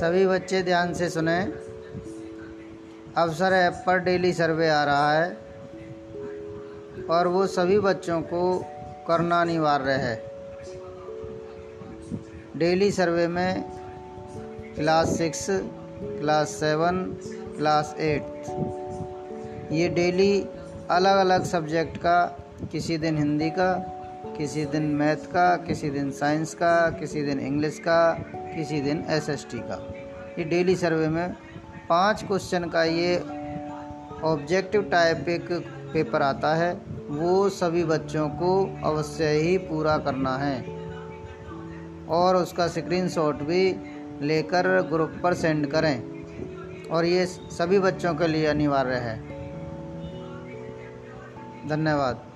सभी बच्चे ध्यान से सुने। अवसर ऐप पर डेली सर्वे आ रहा है और वो सभी बच्चों को करना अनिवार्य है। डेली सर्वे में class six, class seven, class eight, ये डेली अलग अलग सब्जेक्ट का, किसी दिन हिंदी का किसी दिन मैथ का, किसी दिन साइंस का, किसी दिन इंग्लिश का, किसी दिन एसएसटी का। ये डेली सर्वे में पाँच क्वेश्चन का ये ऑब्जेक्टिव टाइप एक पेपर आता है। वो सभी बच्चों को अवश्य ही पूरा करना है। और उसका स्क्रीनशॉट भी लेकर ग्रुप पर सेंड करें। और ये सभी बच्चों के लिए अनिवार्य है। धन्यवाद।